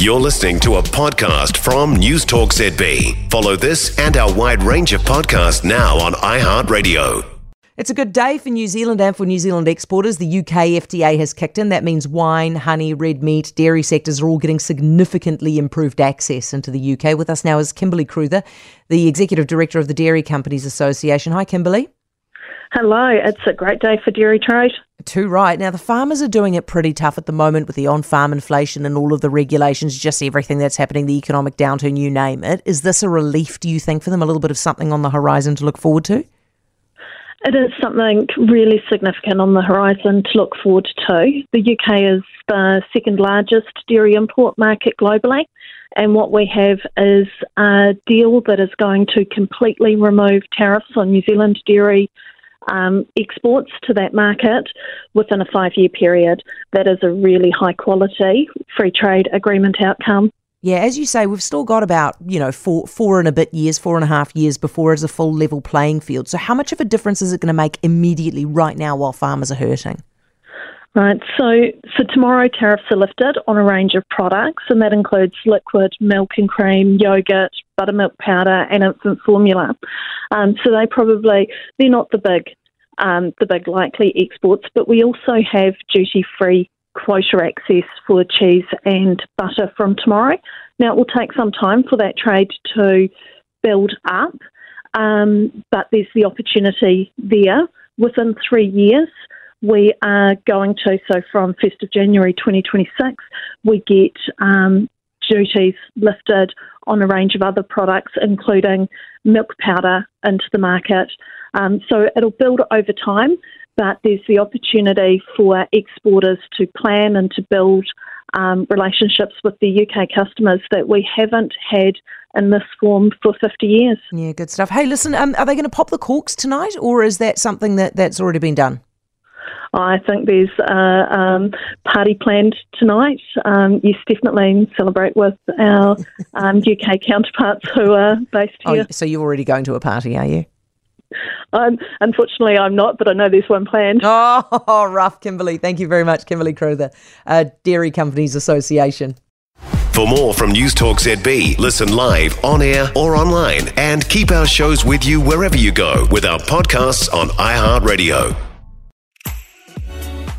You're listening to a podcast from News Talk ZB. Follow this and our wide range of podcasts now on iHeartRadio. It's a good day for New Zealand and for New Zealand exporters. The UK FTA has kicked in. That means wine, honey, red meat, dairy sectors are all getting significantly improved access into the UK. With us now is Kimberly Crewther, the Executive Director of the Dairy Companies Association. Hi, Kimberly. Hello, it's a great day for dairy trade. Too right. Now, the farmers are doing it pretty tough at the moment with the on farm inflation and all of the regulations, just everything that's happening, the economic downturn, you name it. Is this a relief, do you think, for them? A little bit of something on the horizon to look forward to? It is something really significant on the horizon to look forward to. The UK is the second largest dairy import market globally, and what we have is a deal that is going to completely remove tariffs on New Zealand dairy um, exports to that market within a five year period. That is a really high quality free trade agreement outcome. Yeah, as you say, we've still got about, you know, four four and a bit years, four and a half years before it's a full level playing field. So how much of a difference is it going to make immediately right now while farmers are hurting? Right, so so tomorrow tariffs are lifted on a range of products, and that includes liquid milk and cream, yogurt, buttermilk powder, and infant formula. Um, so they probably they're not the big um, the big likely exports, but we also have duty free quota access for cheese and butter from tomorrow. Now it will take some time for that trade to build up, um, but there's the opportunity there within three years we are going to, so from 1st of January 2026, we get um, duties lifted on a range of other products, including milk powder, into the market. Um, so it'll build over time, but there's the opportunity for exporters to plan and to build um, relationships with the UK customers that we haven't had in this form for 50 years. Yeah, good stuff. Hey, listen, um, are they going to pop the corks tonight, or is that something that, that's already been done? I think there's a um, party planned tonight. Um, yes, definitely celebrate with our um, UK counterparts who are based oh, here. Oh, so you're already going to a party, are you? Um, unfortunately, I'm not, but I know there's one planned. Oh, rough, Kimberly. Thank you very much, Kimberly Crewther, uh, Dairy Companies Association. For more from News Talk ZB, listen live, on air, or online, and keep our shows with you wherever you go with our podcasts on iHeartRadio.